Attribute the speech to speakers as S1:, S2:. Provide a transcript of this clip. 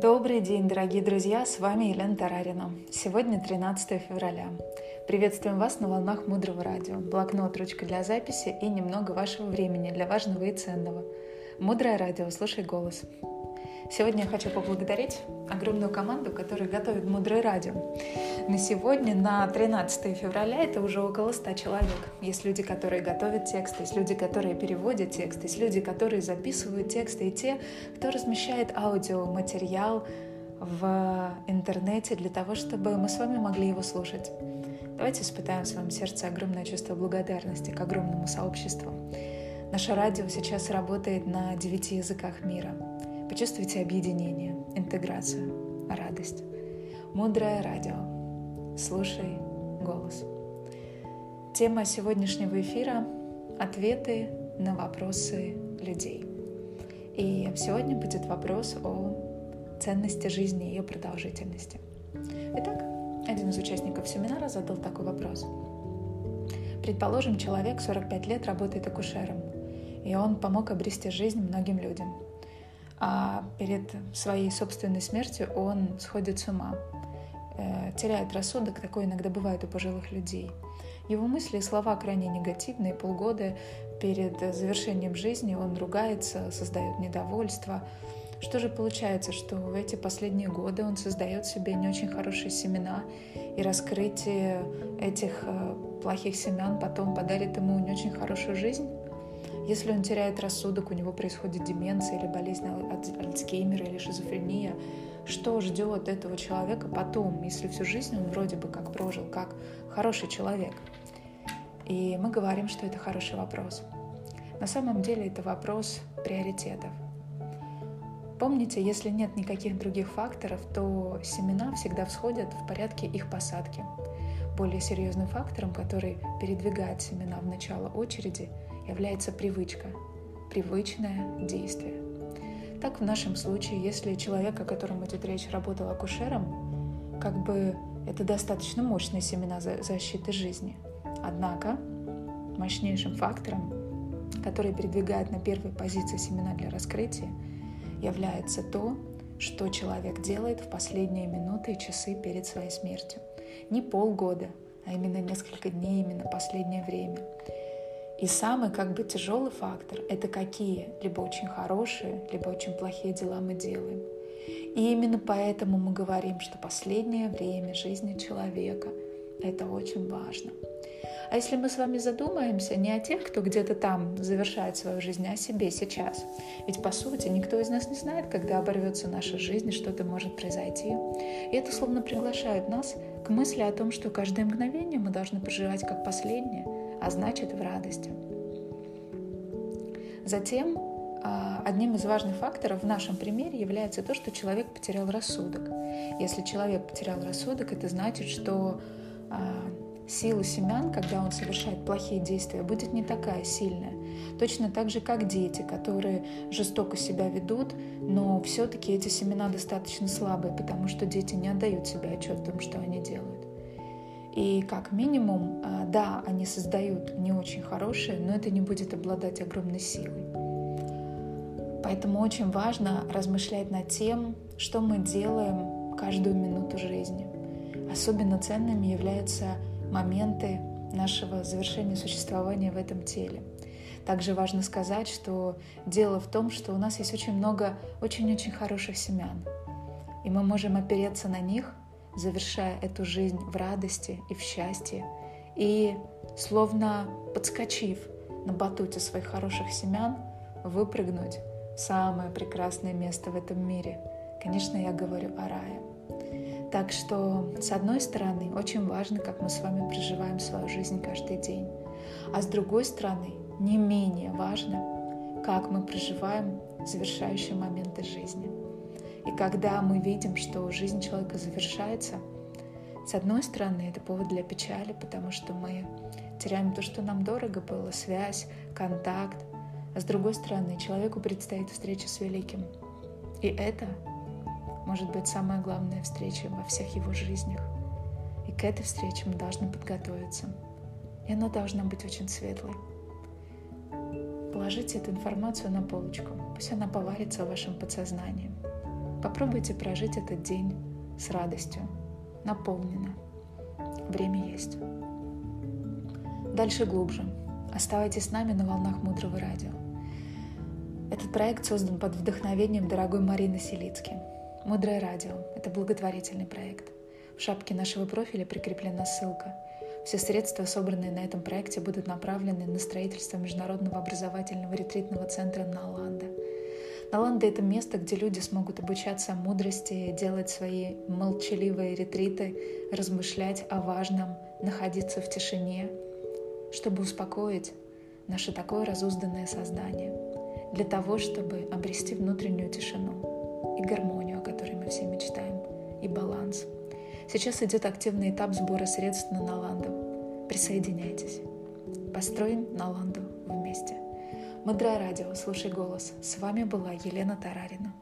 S1: Добрый день, дорогие друзья! С вами Елена Тарарина. Сегодня 13 февраля. Приветствуем вас на волнах Мудрого радио. Блокнот, ручка для записи и немного вашего времени для важного и ценного. Мудрое радио, слушай голос. Сегодня я хочу поблагодарить огромную команду, которая готовит «Мудрое радио». На сегодня, на 13 февраля, это уже около 100 человек. Есть люди, которые готовят тексты, есть люди, которые переводят тексты, есть люди, которые записывают тексты, и те, кто размещает аудиоматериал в интернете для того, чтобы мы с вами могли его слушать. Давайте испытаем в своем сердце огромное чувство благодарности к огромному сообществу. Наше радио сейчас работает на девяти языках мира — Почувствуйте объединение, интеграцию, радость. Мудрое радио. Слушай голос. Тема сегодняшнего эфира — ответы на вопросы людей. И сегодня будет вопрос о ценности жизни и ее продолжительности. Итак, один из участников семинара задал такой вопрос. Предположим, человек 45 лет работает акушером, и он помог обрести жизнь многим людям — а перед своей собственной смертью он сходит с ума, теряет рассудок, такое иногда бывает у пожилых людей. Его мысли и слова крайне негативные, полгода перед завершением жизни он ругается, создает недовольство. Что же получается, что в эти последние годы он создает себе не очень хорошие семена, и раскрытие этих э, плохих семян потом подарит ему не очень хорошую жизнь? Если он теряет рассудок, у него происходит деменция или болезнь Альцгеймера или шизофрения, что ждет этого человека потом, если всю жизнь он вроде бы как прожил, как хороший человек? И мы говорим, что это хороший вопрос. На самом деле это вопрос приоритетов. Помните, если нет никаких других факторов, то семена всегда всходят в порядке их посадки. Более серьезным фактором, который передвигает семена в начало очереди – является привычка, привычное действие. Так в нашем случае, если человек, о котором идет речь, работал акушером, как бы это достаточно мощные семена защиты жизни. Однако мощнейшим фактором, который передвигает на первой позиции семена для раскрытия, является то, что человек делает в последние минуты и часы перед своей смертью. Не полгода, а именно несколько дней, именно последнее время. И самый как бы тяжелый фактор — это какие либо очень хорошие, либо очень плохие дела мы делаем. И именно поэтому мы говорим, что последнее время жизни человека — это очень важно. А если мы с вами задумаемся не о тех, кто где-то там завершает свою жизнь, а о себе сейчас. Ведь, по сути, никто из нас не знает, когда оборвется наша жизнь что-то может произойти. И это словно приглашает нас к мысли о том, что каждое мгновение мы должны проживать как последнее — а значит в радости. Затем а, одним из важных факторов в нашем примере является то, что человек потерял рассудок. Если человек потерял рассудок, это значит, что а, сила семян, когда он совершает плохие действия, будет не такая сильная. Точно так же, как дети, которые жестоко себя ведут, но все-таки эти семена достаточно слабые, потому что дети не отдают себе отчет в том, что они делают. И как минимум, а, да, они создают не очень хорошее, но это не будет обладать огромной силой. Поэтому очень важно размышлять над тем, что мы делаем каждую минуту жизни. Особенно ценными являются моменты нашего завершения существования в этом теле. Также важно сказать, что дело в том, что у нас есть очень много очень-очень хороших семян, и мы можем опереться на них завершая эту жизнь в радости и в счастье, и, словно подскочив на батуте своих хороших семян, выпрыгнуть в самое прекрасное место в этом мире. Конечно, я говорю о рае. Так что, с одной стороны, очень важно, как мы с вами проживаем свою жизнь каждый день. А с другой стороны, не менее важно, как мы проживаем завершающие моменты жизни. И когда мы видим, что жизнь человека завершается, с одной стороны, это повод для печали, потому что мы теряем то, что нам дорого было, связь, контакт. А с другой стороны, человеку предстоит встреча с великим. И это может быть самая главная встреча во всех его жизнях. И к этой встрече мы должны подготовиться. И она должна быть очень светлой. Положите эту информацию на полочку. Пусть она поварится в вашем подсознании. Попробуйте прожить этот день с радостью, наполненно. Время есть. Дальше глубже. Оставайтесь с нами на волнах Мудрого Радио. Этот проект создан под вдохновением дорогой Марины Селицки. Мудрое радио – это благотворительный проект. В шапке нашего профиля прикреплена ссылка. Все средства, собранные на этом проекте, будут направлены на строительство Международного образовательного ретритного центра Наланда. Наланда – это место, где люди смогут обучаться мудрости, делать свои молчаливые ретриты, размышлять о важном, находиться в тишине – чтобы успокоить наше такое разузданное создание, для того, чтобы обрести внутреннюю тишину и гармонию, о которой мы все мечтаем, и баланс. Сейчас идет активный этап сбора средств на Наланду. Присоединяйтесь. Построим Наланду вместе. Мудрое радио, слушай голос. С вами была Елена Тарарина.